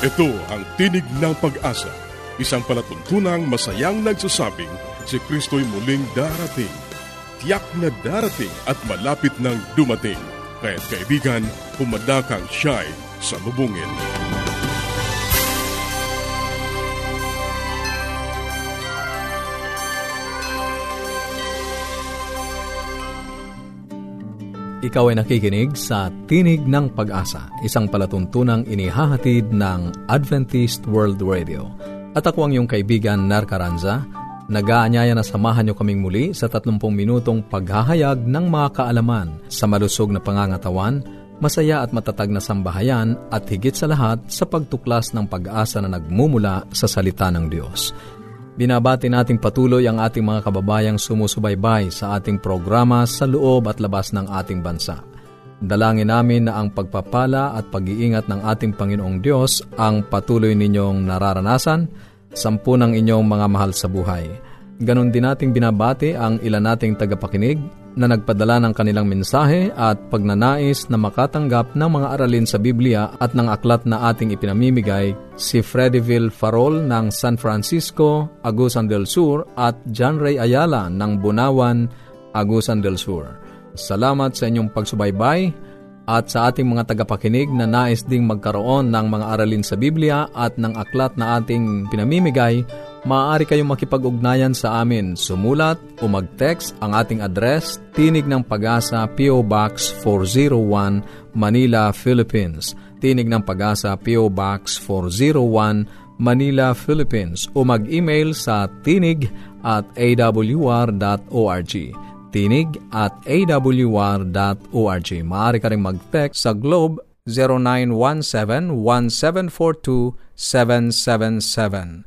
Ito ang Tinig ng Pag-asa, isang palatuntunang masayang nagsasabing si Kristo'y muling darating. Tiyak na darating at malapit nang dumating. Kaya't kaibigan, pumadakang siya'y sa lubungin. Ikaw ay nakikinig sa Tinig ng Pag-asa, isang palatuntunang inihahatid ng Adventist World Radio. At ako ang iyong kaibigan, Nar Caranza, nag-aanyaya na samahan niyo kaming muli sa 30 minutong paghahayag ng mga kaalaman sa malusog na pangangatawan, masaya at matatag na sambahayan at higit sa lahat sa pagtuklas ng pag-asa na nagmumula sa salita ng Diyos. Binabati nating patuloy ang ating mga kababayang sumusubaybay sa ating programa sa loob at labas ng ating bansa. Dalangin namin na ang pagpapala at pag-iingat ng ating Panginoong Diyos ang patuloy ninyong nararanasan, sampu ng inyong mga mahal sa buhay. Ganon din nating binabati ang ilan nating tagapakinig na nagpadala ng kanilang mensahe at pagnanais na makatanggap ng mga aralin sa Biblia at ng aklat na ating ipinamimigay si Freddyville Farol ng San Francisco, Agusan del Sur at John Ray Ayala ng Bunawan, Agusan del Sur. Salamat sa inyong pagsubaybay at sa ating mga tagapakinig na nais ding magkaroon ng mga aralin sa Biblia at ng aklat na ating pinamimigay, maaari kayong makipag-ugnayan sa amin. Sumulat o mag-text ang ating address, Tinig ng Pag-asa, P.O. Box 401, Manila, Philippines. Tinig ng Pag-asa, P.O. Box 401, Manila, Philippines. O mag-email sa tinig at awr.org tinig at awr.org. Maaari ka rin mag-text sa Globe 0917-1742-777.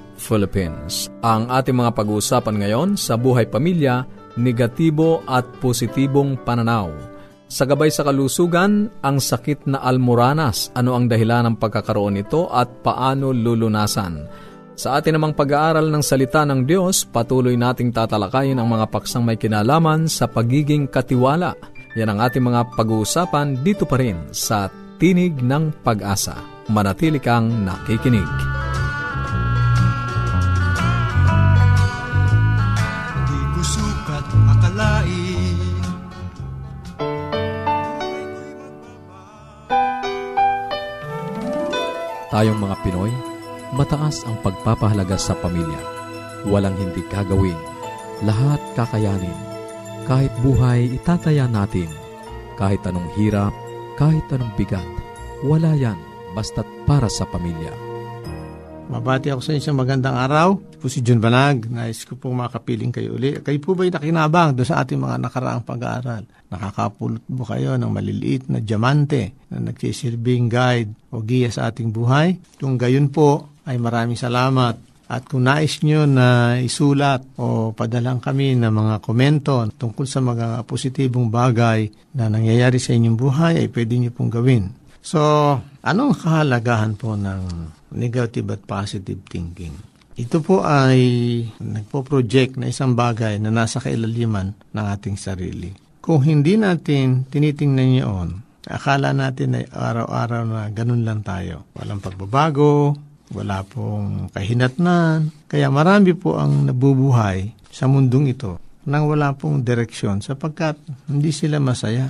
Ang ating mga pag-uusapan ngayon sa buhay pamilya, negatibo at positibong pananaw. Sa gabay sa kalusugan, ang sakit na almoranas, ano ang dahilan ng pagkakaroon nito at paano lulunasan. Sa atin namang pag-aaral ng salita ng Diyos, patuloy nating tatalakayin ang mga paksang may kinalaman sa pagiging katiwala. Yan ang ating mga pag-uusapan dito pa rin sa Tinig ng Pag-asa. Manatili kang nakikinig. Tayong mga Pinoy, mataas ang pagpapahalaga sa pamilya. Walang hindi gagawin. Lahat kakayanin. Kahit buhay, itataya natin. Kahit anong hirap, kahit anong bigat. Wala yan, basta't para sa pamilya. Mabati ako sa isang magandang araw. Po si John Banag. Nais ko pong makapiling kayo uli. Kayo po ba'y nakinabang doon sa ating mga nakaraang pag-aaral? Nakakapulot mo kayo ng maliliit na diamante na nagsisilbing guide o giya sa ating buhay? Kung gayon po, ay maraming salamat. At kung nais nyo na isulat o padalang kami ng mga komento tungkol sa mga positibong bagay na nangyayari sa inyong buhay, ay pwede nyo pong gawin. So, anong kahalagahan po ng negative at positive thinking? Ito po ay nagpo-project na isang bagay na nasa kailaliman ng ating sarili. Kung hindi natin tinitingnan yun, akala natin ay araw-araw na ganun lang tayo. Walang pagbabago, wala pong kahinatnan. Kaya marami po ang nabubuhay sa mundong ito nang wala pong direksyon sapagkat hindi sila masaya.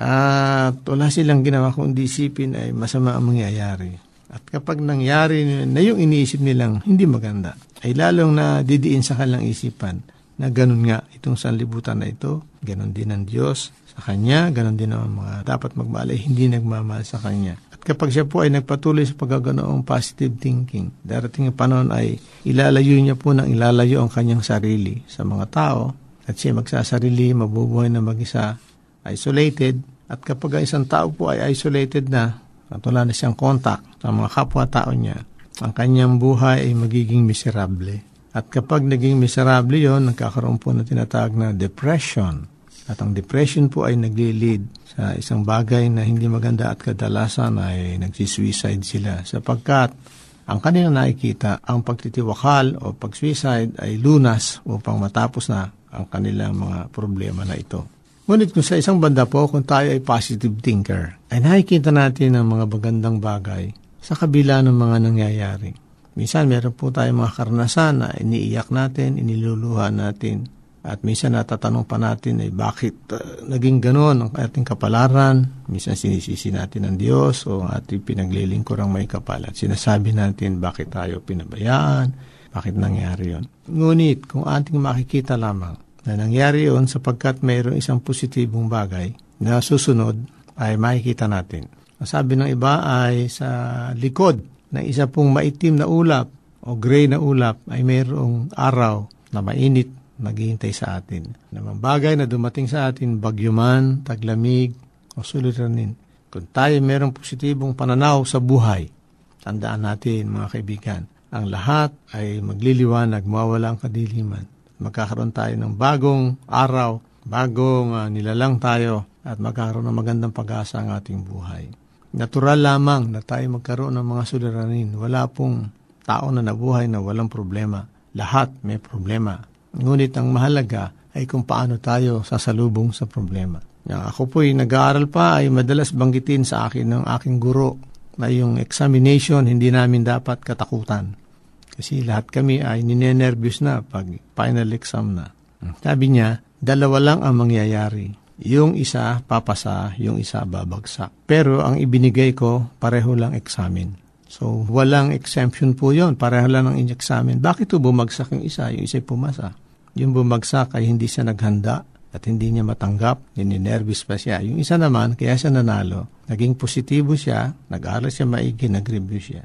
At wala silang ginawa kundi isipin ay masama ang mangyayari. At kapag nangyari na yung iniisip nilang hindi maganda, ay lalong na didiin sa kanilang isipan na ganun nga itong sanlibutan na ito, ganun din ang Diyos sa Kanya, ganun din ang mga dapat magmahal hindi nagmamahal sa Kanya. At kapag siya po ay nagpatuloy sa paggaganoong positive thinking, darating ang panahon ay ilalayo niya po ng ilalayo ang kanyang sarili sa mga tao at siya magsasarili, mabubuhay na mag-isa, isolated. At kapag ang isang tao po ay isolated na, at wala na siyang contact sa mga kapwa-tao niya, ang kanyang buhay ay magiging miserable. At kapag naging miserable yon, nagkakaroon po na tinatawag na depression. At ang depression po ay nagli-lead sa isang bagay na hindi maganda at kadalasan ay nagsisuicide sila sapagkat ang kanilang nakikita, ang pagtitiwakal o pag-suicide ay lunas upang matapos na ang kanilang mga problema na ito. Ngunit kung sa isang banda po, kung tayo ay positive thinker, ay nakikita natin ang mga magandang bagay sa kabila ng mga nangyayari. Minsan meron po tayong mga karanasan na iniiyak natin, iniluluha natin, at minsan natatanong pa natin ay bakit uh, naging ganon ang ating kapalaran. Minsan sinisisi natin ang Diyos o ating pinaglilingkurang may kapal. At sinasabi natin bakit tayo pinabayaan, bakit nangyari yon. Ngunit kung ating makikita lamang na nangyari yon sapagkat mayroong isang positibong bagay na susunod ay makikita natin. Sabi ng iba ay sa likod ng isa pong maitim na ulap o gray na ulap ay mayroong araw na mainit naghihintay sa atin. Namang bagay na dumating sa atin, bagyo man, taglamig, o suliranin. Kung tayo merong positibong pananaw sa buhay, tandaan natin mga kaibigan, ang lahat ay magliliwanag, mawala ang kadiliman. Magkakaroon tayo ng bagong araw, bagong uh, nilalang tayo, at magkakaroon ng magandang pag-asa ang ating buhay. Natural lamang na tayo magkaroon ng mga suliranin. Wala pong tao na nabuhay na walang problema. Lahat may problema. Ngunit ang mahalaga ay kung paano tayo sasalubong sa problema. Ako po'y nag-aaral pa ay madalas banggitin sa akin ng aking guro na yung examination hindi namin dapat katakutan. Kasi lahat kami ay ninenervyos na pag final exam na. Sabi niya, dalawa lang ang mangyayari. Yung isa papasa, yung isa babagsak. Pero ang ibinigay ko, pareho lang examen. So, walang exemption po yon Pareho lang ang in-examine. Bakit ito bumagsak yung isa? Yung isa pumasa. Yung bumagsak ay hindi siya naghanda at hindi niya matanggap, nininervous pa siya. Yung isa naman, kaya siya nanalo, naging positibo siya, nag-aral siya maigi, nag-review siya.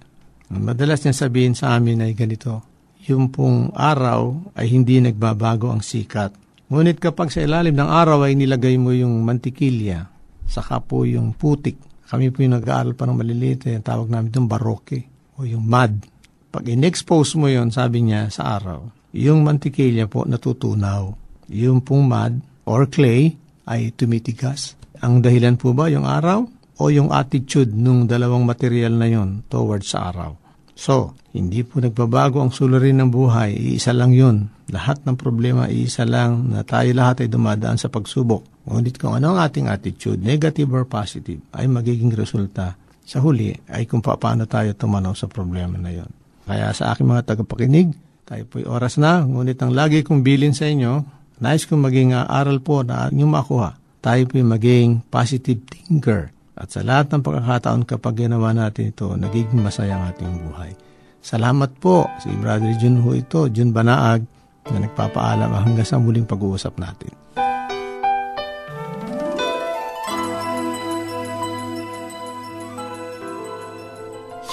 Madalas niya sabihin sa amin ay ganito, yung pong araw ay hindi nagbabago ang sikat. Ngunit kapag sa ilalim ng araw ay nilagay mo yung mantikilya, saka po yung putik, kami po yung nag-aaral pa ng maliliit, eh, tawag namin itong baroke o yung mud. Pag in-expose mo yon sabi niya, sa araw, yung mantikilya po natutunaw. Yung pong mud or clay ay tumitigas. Ang dahilan po ba yung araw o yung attitude nung dalawang material na yon towards sa araw? So, hindi po nagbabago ang sularin ng buhay. Iisa lang yun. Lahat ng problema, iisa lang na tayo lahat ay dumadaan sa pagsubok. Ngunit kung ano ang ating attitude, negative or positive, ay magiging resulta sa huli ay kung paano tayo tumanaw sa problema na yon. Kaya sa aking mga tagapakinig, tayo po'y oras na, ngunit ang lagi kong bilin sa inyo, nais kong maging aral po na inyong makuha. Tayo po'y maging positive thinker at sa lahat ng pagkakataon kapag ginawa natin ito, nagiging masaya ang ating buhay. Salamat po si Brother Jun ho ito, Jun Banaag, na nagpapaalam hanggang sa muling pag-uusap natin.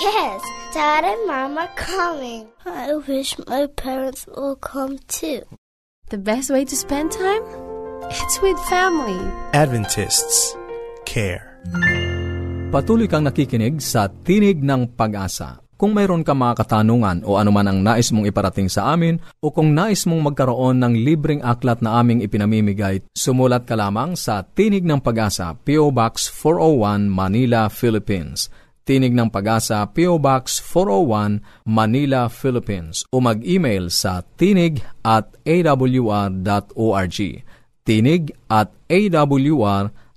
Yes, Dad and Mom are coming. I wish my parents will come too. The best way to spend time? It's with family. Adventists care. Patuloy kang nakikinig sa Tinig ng Pag-asa. Kung mayroon ka mga katanungan o anuman ang nais mong iparating sa amin o kung nais mong magkaroon ng libreng aklat na aming ipinamimigay, sumulat ka lamang sa Tinig ng Pag-asa, P.O. Box 401, Manila, Philippines. Tinig ng Pag-asa, P.O. Box 401, Manila, Philippines. O mag-email sa tinig at awr.org. Tinig at awr.org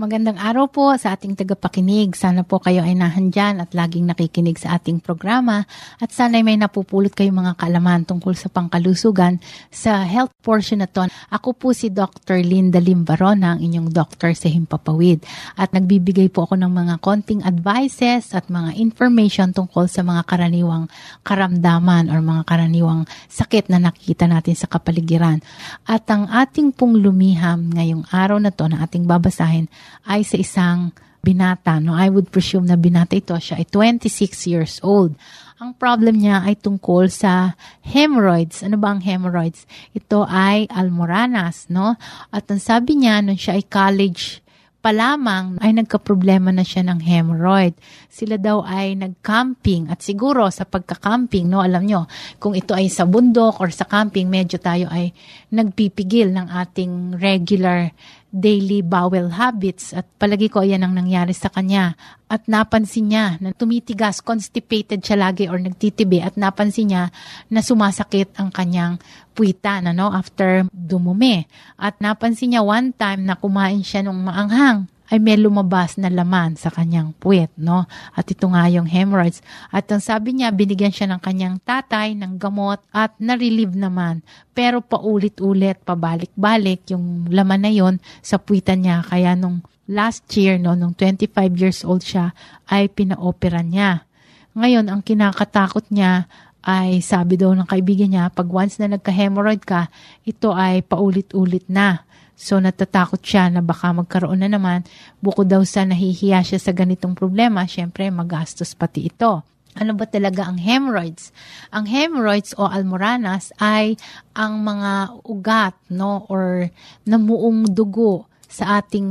Magandang araw po sa ating tagapakinig. Sana po kayo ay nahandyan at laging nakikinig sa ating programa at sana may napupulot kayong mga kaalaman tungkol sa pangkalusugan sa health portion na to. Ako po si Dr. Linda Limbarona, ang inyong doctor sa Himpapawid at nagbibigay po ako ng mga konting advices at mga information tungkol sa mga karaniwang karamdaman or mga karaniwang sakit na nakikita natin sa kapaligiran. At ang ating pong lumiham ngayong araw na to na ating babasahin ay sa isang binata. No? I would presume na binata ito. Siya ay 26 years old. Ang problem niya ay tungkol sa hemorrhoids. Ano ba ang hemorrhoids? Ito ay almoranas, no? At ang sabi niya, nung siya ay college pa lamang ay nagka-problema na siya ng hemorrhoid. Sila daw ay nag-camping at siguro sa pagka-camping, no, alam nyo, kung ito ay sa bundok or sa camping, medyo tayo ay nagpipigil ng ating regular daily bowel habits at palagi ko yan ang nangyari sa kanya. At napansin niya na tumitigas, constipated siya lagi or nagtitibi at napansin niya na sumasakit ang kanyang puwitan ano, after dumumi. At napansin niya one time na kumain siya ng maanghang ay may lumabas na laman sa kanyang puwet, no? At ito nga yung hemorrhoids. At ang sabi niya, binigyan siya ng kanyang tatay ng gamot at na-relieve naman. Pero paulit-ulit, pabalik-balik yung laman na yon sa puwitan niya. Kaya nung last year, no, nung 25 years old siya, ay pinaopera niya. Ngayon, ang kinakatakot niya ay sabi daw ng kaibigan niya, pag once na nagka-hemorrhoid ka, ito ay paulit-ulit na. So natatakot siya na baka magkaroon na naman, bukod daw sa nahihiya siya sa ganitong problema, syempre magastos pati ito. Ano ba talaga ang hemorrhoids? Ang hemorrhoids o almoranas ay ang mga ugat no or namuong dugo sa ating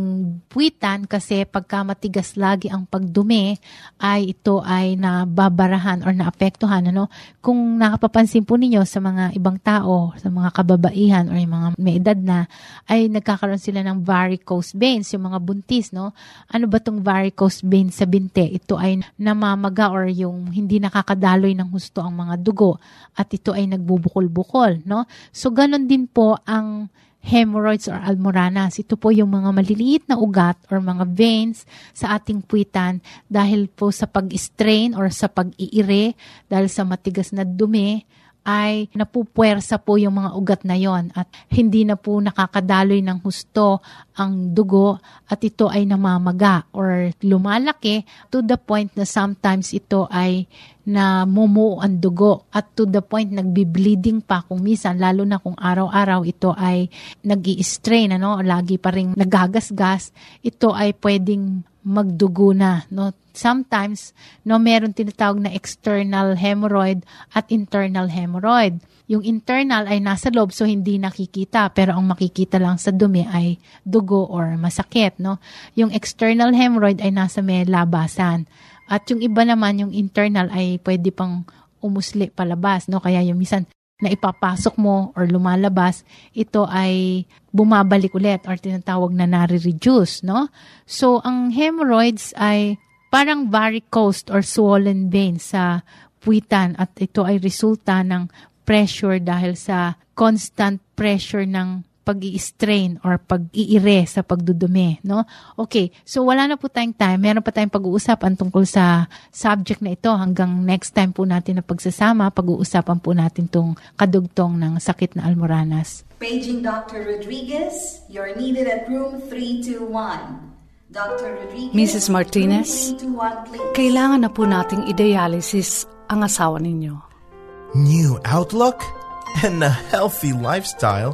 puwitan kasi pagka matigas lagi ang pagdumi ay ito ay nababarahan or naapektuhan ano? Kung nakapapansin po ninyo sa mga ibang tao sa mga kababaihan or yung mga may edad na ay nagkakaroon sila ng varicose veins yung mga buntis no? Ano ba tong varicose veins sa binte? Ito ay namamaga or yung hindi nakakadaloy ng husto ang mga dugo at ito ay nagbubukol-bukol no? So ganon din po ang hemorrhoids or almoranas. Ito po yung mga maliliit na ugat or mga veins sa ating puwitan dahil po sa pag-strain or sa pag-iire, dahil sa matigas na dumi, ay napupuwersa po yung mga ugat na yon at hindi na po nakakadaloy ng husto ang dugo at ito ay namamaga or lumalaki to the point na sometimes ito ay na mumuo ang dugo at to the point nagbi-bleeding pa kung minsan lalo na kung araw-araw ito ay nag strain ano? Lagi pa ring nagagasgas. Ito ay pwedeng magdugo na no? Sometimes no meron tinatawag na external hemorrhoid at internal hemorrhoid. Yung internal ay nasa loob so hindi nakikita pero ang makikita lang sa dumi ay dugo or masakit no? Yung external hemorrhoid ay nasa may labasan. At yung iba naman, yung internal ay pwede pang umusli palabas, no? Kaya yung minsan na ipapasok mo or lumalabas, ito ay bumabalik ulit or tinatawag na nare-reduce, no? So, ang hemorrhoids ay parang varicose or swollen veins sa puwitan at ito ay resulta ng pressure dahil sa constant pressure ng pag strain or pag-iire sa pagdudumi, no? Okay, so wala na po tayong time. Meron pa tayong pag-uusapan tungkol sa subject na ito hanggang next time po natin na pagsasama, pag-uusapan po natin tong kadugtong ng sakit na almoranas. Paging Dr. Rodriguez, you're needed at room 321. Dr. Rodriguez, Mrs. Martinez, 321, kailangan na po nating i-dialysis ang asawa ninyo. New outlook and a healthy lifestyle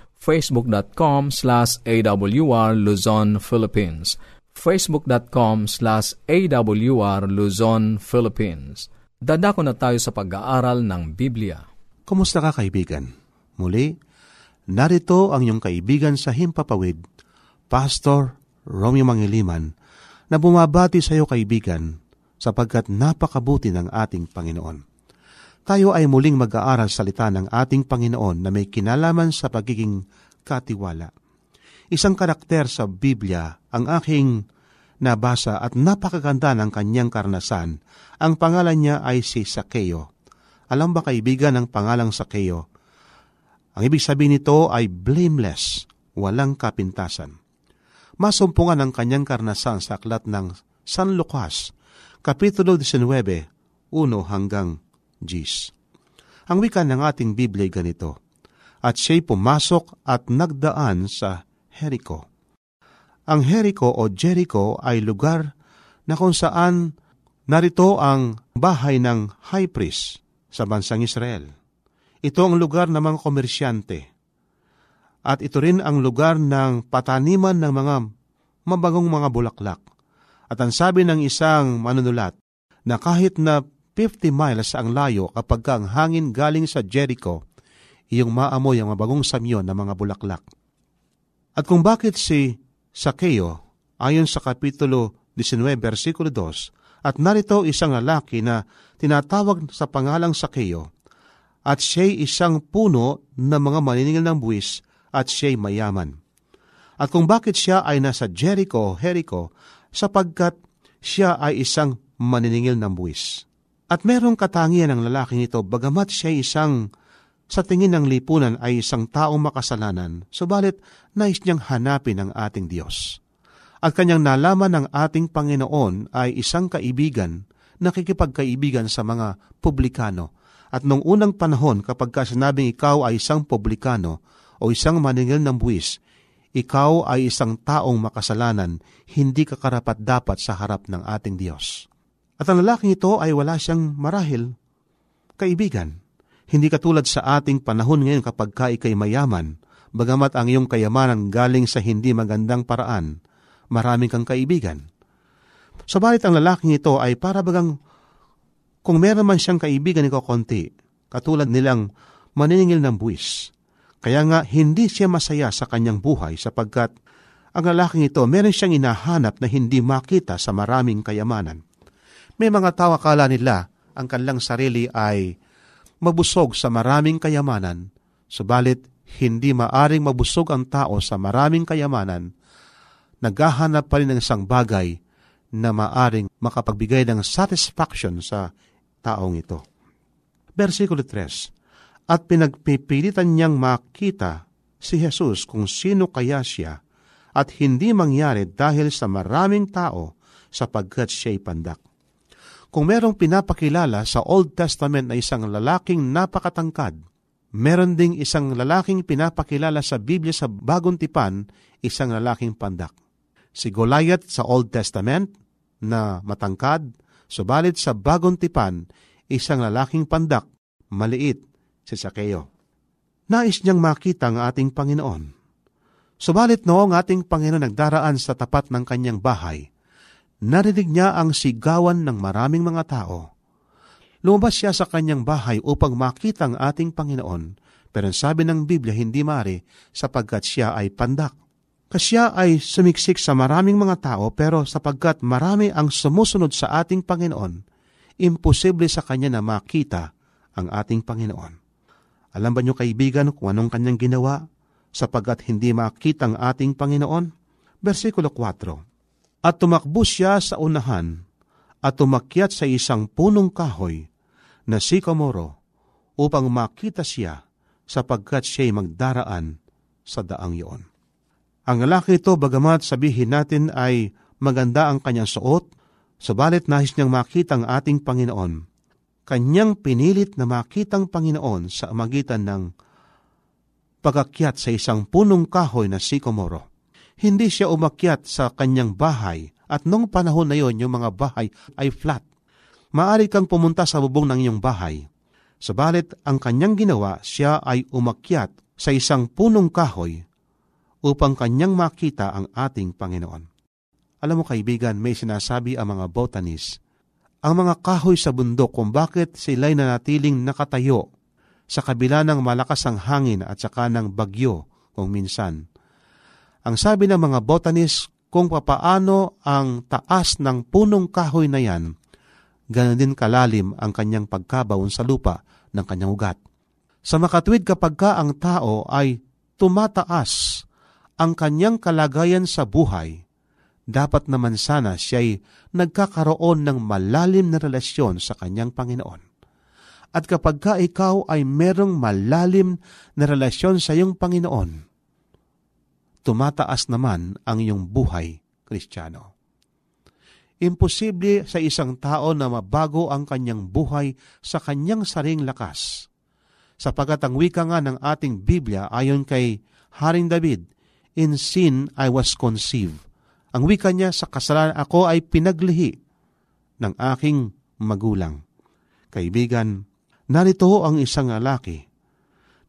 facebook.com slash awr Luzon, Philippines facebook.com slash awr Luzon, Philippines Dadako na tayo sa pag-aaral ng Biblia. Kumusta ka kaibigan? Muli, narito ang iyong kaibigan sa Himpapawid, Pastor Romeo Mangiliman, na bumabati sa iyo kaibigan sapagkat napakabuti ng ating Panginoon. Tayo ay muling mag-aaral salita ng ating Panginoon na may kinalaman sa pagiging katiwala. Isang karakter sa Biblia ang aking nabasa at napakaganda ng kanyang karnasan. Ang pangalan niya ay si Sakeo. Alam ba kaibigan ang pangalang Sakeo? Ang ibig sabihin nito ay blameless, walang kapintasan. Masumpungan ang kanyang karnasan sa aklat ng San Lucas, Kapitulo 19, 1 hanggang 10. Ang wika ng ating Biblia ganito, At siya'y pumasok at nagdaan sa Jericho. Ang Jericho o Jericho ay lugar na kung saan narito ang bahay ng high priest sa bansang Israel. Ito ang lugar ng mga komersyante. At ito rin ang lugar ng pataniman ng mga mabagong mga bulaklak. At ang sabi ng isang manunulat na kahit na 50 miles ang layo kapag ang hangin galing sa Jericho, iyong maamoy ang mabagong samyon ng mga bulaklak. At kung bakit si Sakeo, ayon sa Kapitulo 19, versikulo 2, at narito isang lalaki na tinatawag sa pangalang Sakeo, at siya'y isang puno ng mga maniningil ng buwis at siya'y mayaman. At kung bakit siya ay nasa Jericho, Jericho, sapagkat siya ay isang maniningil ng buwis. At merong katangian ng lalaking ito, bagamat siya isang sa tingin ng lipunan ay isang taong makasalanan, subalit nais niyang hanapin ang ating Diyos. At kanyang nalaman ng ating Panginoon ay isang kaibigan, nakikipagkaibigan sa mga publikano. At nung unang panahon kapag ka sinabing ikaw ay isang publikano o isang maningil ng buwis, ikaw ay isang taong makasalanan, hindi ka karapat dapat sa harap ng ating Diyos. At ang lalaking ito ay wala siyang marahil, kaibigan. Hindi katulad sa ating panahon ngayon kapag ka ikay mayaman, bagamat ang iyong kayamanan galing sa hindi magandang paraan, maraming kang kaibigan. Sabalit ang lalaking ito ay para bagang kung meron man siyang kaibigan ikaw konti, katulad nilang maniningil ng buwis, kaya nga hindi siya masaya sa kanyang buhay sapagkat ang lalaking ito meron siyang inahanap na hindi makita sa maraming kayamanan. May mga tao akala nila ang kanilang sarili ay mabusog sa maraming kayamanan, subalit hindi maaring mabusog ang tao sa maraming kayamanan, naghahanap pa rin ng isang bagay na maaring makapagbigay ng satisfaction sa taong ito. Versikulo 3 at pinagpipilitan niyang makita si Jesus kung sino kaya siya at hindi mangyari dahil sa maraming tao sapagkat siya'y pandak. Kung merong pinapakilala sa Old Testament na isang lalaking napakatangkad, meron ding isang lalaking pinapakilala sa Biblia sa Bagong Tipan, isang lalaking pandak. Si Goliath sa Old Testament na matangkad, subalit sa Bagong Tipan, isang lalaking pandak, maliit, si Sakeo. Nais niyang makita ang ating Panginoon. Subalit noong ating Panginoon nagdaraan sa tapat ng kanyang bahay, narinig niya ang sigawan ng maraming mga tao. Lumabas siya sa kanyang bahay upang makita ang ating Panginoon, pero sabi ng Biblia hindi mari sapagkat siya ay pandak. Kasi siya ay sumiksik sa maraming mga tao pero sapagkat marami ang sumusunod sa ating Panginoon, imposible sa kanya na makita ang ating Panginoon. Alam ba niyo kaibigan kung anong kanyang ginawa sapagkat hindi makita ang ating Panginoon? Versikulo 4 At tumakbo siya sa unahan at tumakyat sa isang punong kahoy na sikomoro upang makita siya sapagkat siya'y magdaraan sa daang iyon. Ang lalaki ito, bagamat sabihin natin ay maganda ang kanyang suot, subalit nais niyang makita ang ating Panginoon kanyang pinilit na makitang Panginoon sa magitan ng pagakyat sa isang punong kahoy na sikomoro. Hindi siya umakyat sa kanyang bahay At nung panahon na yon, yung mga bahay ay flat. Maari kang pumunta sa bubong ng iyong bahay. Subalit, ang kanyang ginawa, siya ay umakyat sa isang punong kahoy upang kanyang makita ang ating Panginoon. Alam mo kaibigan, may sinasabi ang mga botanist, ang mga kahoy sa bundok kung bakit sila'y nanatiling nakatayo sa kabila ng malakas ang hangin at saka ng bagyo kung minsan. Ang sabi ng mga botanist, kung papaano ang taas ng punong kahoy na yan, ganon din kalalim ang kanyang pagkabaon sa lupa ng kanyang ugat. Sa makatwid kapag ka ang tao ay tumataas ang kanyang kalagayan sa buhay, dapat naman sana siya'y nagkakaroon ng malalim na relasyon sa kanyang Panginoon. At kapag ka ikaw ay merong malalim na relasyon sa iyong Panginoon, tumataas naman ang iyong buhay, Kristiyano. Imposible sa isang tao na mabago ang kanyang buhay sa kanyang saring lakas. Sapagat ang wika nga ng ating Biblia ayon kay Haring David, In sin I was conceived. Ang wika niya sa kasalanan ako ay pinaglihi ng aking magulang. Kaibigan, narito ang isang lalaki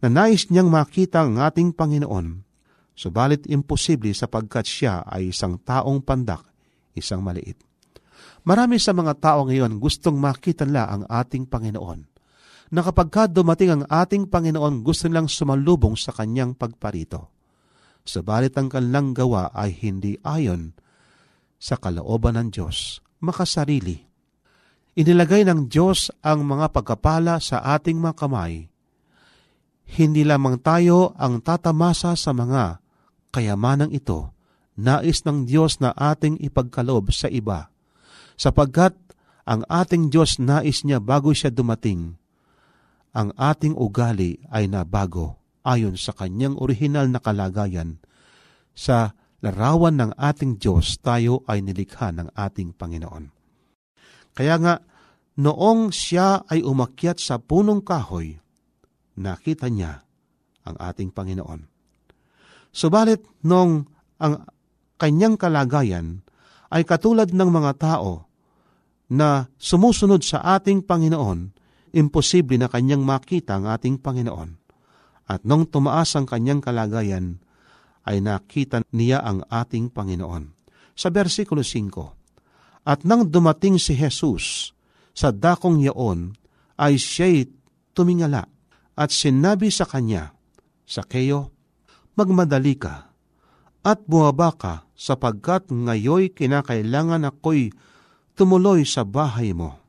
na nais niyang makita ang ating Panginoon, subalit imposible sapagkat siya ay isang taong pandak, isang maliit. Marami sa mga tao ngayon gustong makita nila ang ating Panginoon. Na kapag ka dumating ang ating Panginoon, gusto nilang sumalubong sa kanyang pagparito. Subalit ang kanilang gawa ay hindi ayon sa kalooban ng Diyos, makasarili. Inilagay ng Diyos ang mga pagkapala sa ating mga kamay. Hindi lamang tayo ang tatamasa sa mga kayamanang ito, nais ng Diyos na ating ipagkalob sa iba sapagkat ang ating Diyos nais niya bago siya dumating. Ang ating ugali ay nabago ayon sa kanyang orihinal na kalagayan. Sa larawan ng ating Diyos, tayo ay nilikha ng ating Panginoon. Kaya nga, noong siya ay umakyat sa punong kahoy, nakita niya ang ating Panginoon. Subalit, nung ang kanyang kalagayan ay katulad ng mga tao na sumusunod sa ating Panginoon, imposible na kanyang makita ang ating Panginoon. At nung tumaas ang kanyang kalagayan, ay nakita niya ang ating Panginoon. Sa versikulo 5, At nang dumating si Jesus sa dakong yaon, ay siya'y tumingala at sinabi sa kanya, Sakeo, magmadali ka at buwaba ka sapagkat ngayoy kinakailangan ako'y tumuloy sa bahay mo.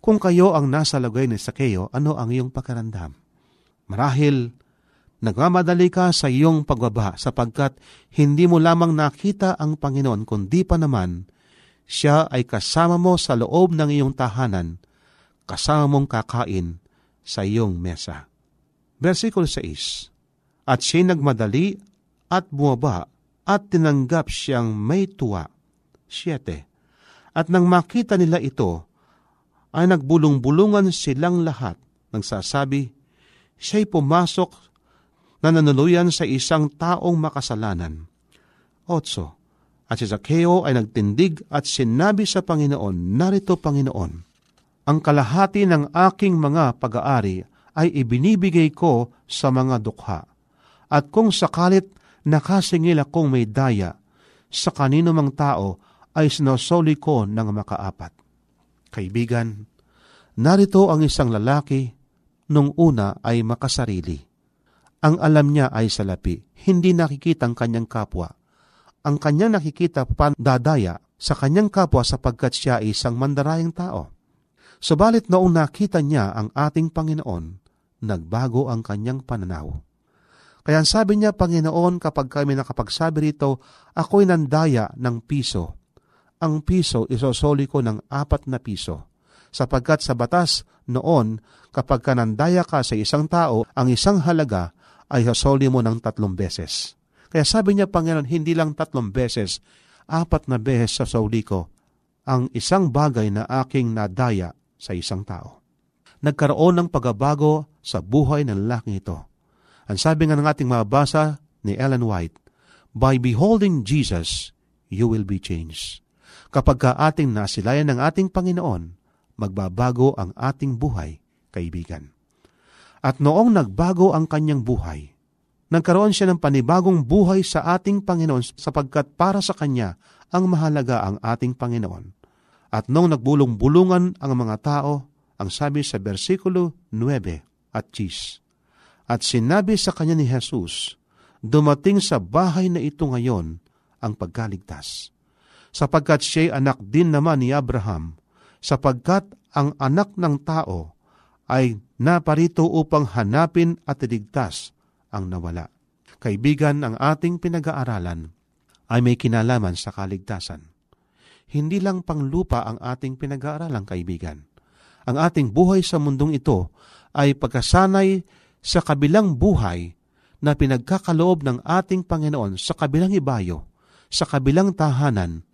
Kung kayo ang nasa lagay ni Sakeo, ano ang iyong pakarandam? Marahil, nagmamadali ka sa iyong pagbaba sapagkat hindi mo lamang nakita ang Panginoon kundi pa naman siya ay kasama mo sa loob ng iyong tahanan, kasama mong kakain sa iyong mesa. Versikulo 6 At siya nagmadali at bumaba at tinanggap siyang may tuwa. 7 at nang makita nila ito, ay nagbulong-bulungan silang lahat. Nagsasabi, siya'y pumasok na nanuluyan sa isang taong makasalanan. 8. At si Zaccheo ay nagtindig at sinabi sa Panginoon, Narito Panginoon, ang kalahati ng aking mga pag-aari ay ibinibigay ko sa mga dukha. At kung sakalit nakasingil akong may daya sa kanino mang tao ay sinusoli ko ng makaapat. Kaibigan, narito ang isang lalaki nung una ay makasarili. Ang alam niya ay salapi, hindi nakikita ang kanyang kapwa. Ang kanyang nakikita pandadaya sa kanyang kapwa sapagkat siya ay isang mandarayang tao. Subalit noong nakita niya ang ating Panginoon, nagbago ang kanyang pananaw. Kaya sabi niya, Panginoon, kapag kami nakapagsabi rito, ako'y nandaya ng piso ang piso isosoli ko ng apat na piso. Sapagkat sa batas noon, kapag kanandaya ka sa isang tao, ang isang halaga ay sosoli mo ng tatlong beses. Kaya sabi niya, Panginoon, hindi lang tatlong beses, apat na beses sa soli ko ang isang bagay na aking nadaya sa isang tao. Nagkaroon ng pagbabago sa buhay ng lalaking ito. Ang sabi nga ng ating mabasa ni Ellen White, By beholding Jesus, you will be changed Kapag ka ating nasilayan ng ating Panginoon, magbabago ang ating buhay, kaibigan. At noong nagbago ang kanyang buhay, nagkaroon siya ng panibagong buhay sa ating Panginoon sapagkat para sa Kanya ang mahalaga ang ating Panginoon. At noong nagbulong-bulungan ang mga tao, ang sabi sa versikulo 9 at 10, At sinabi sa kanya ni Jesus, Dumating sa bahay na ito ngayon ang pagkaligtas, sapagkat siya'y anak din naman ni Abraham, sapagkat ang anak ng tao ay naparito upang hanapin at iligtas ang nawala. Kaibigan, ang ating pinag-aaralan ay may kinalaman sa kaligtasan. Hindi lang panglupa ang ating pinag-aaralan, kaibigan. Ang ating buhay sa mundong ito ay pagkasanay sa kabilang buhay na pinagkakaloob ng ating Panginoon sa kabilang ibayo, sa kabilang tahanan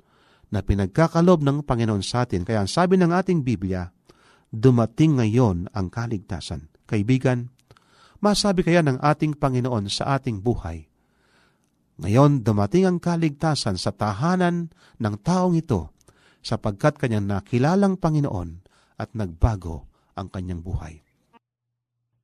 na pinagkakaloob ng Panginoon sa atin. Kaya ang sabi ng ating Biblia, dumating ngayon ang kaligtasan. Kaibigan, Masabi kaya ng ating Panginoon sa ating buhay, Ngayon dumating ang kaligtasan sa tahanan ng taong ito sapagkat kanyang nakilalang Panginoon at nagbago ang kanyang buhay.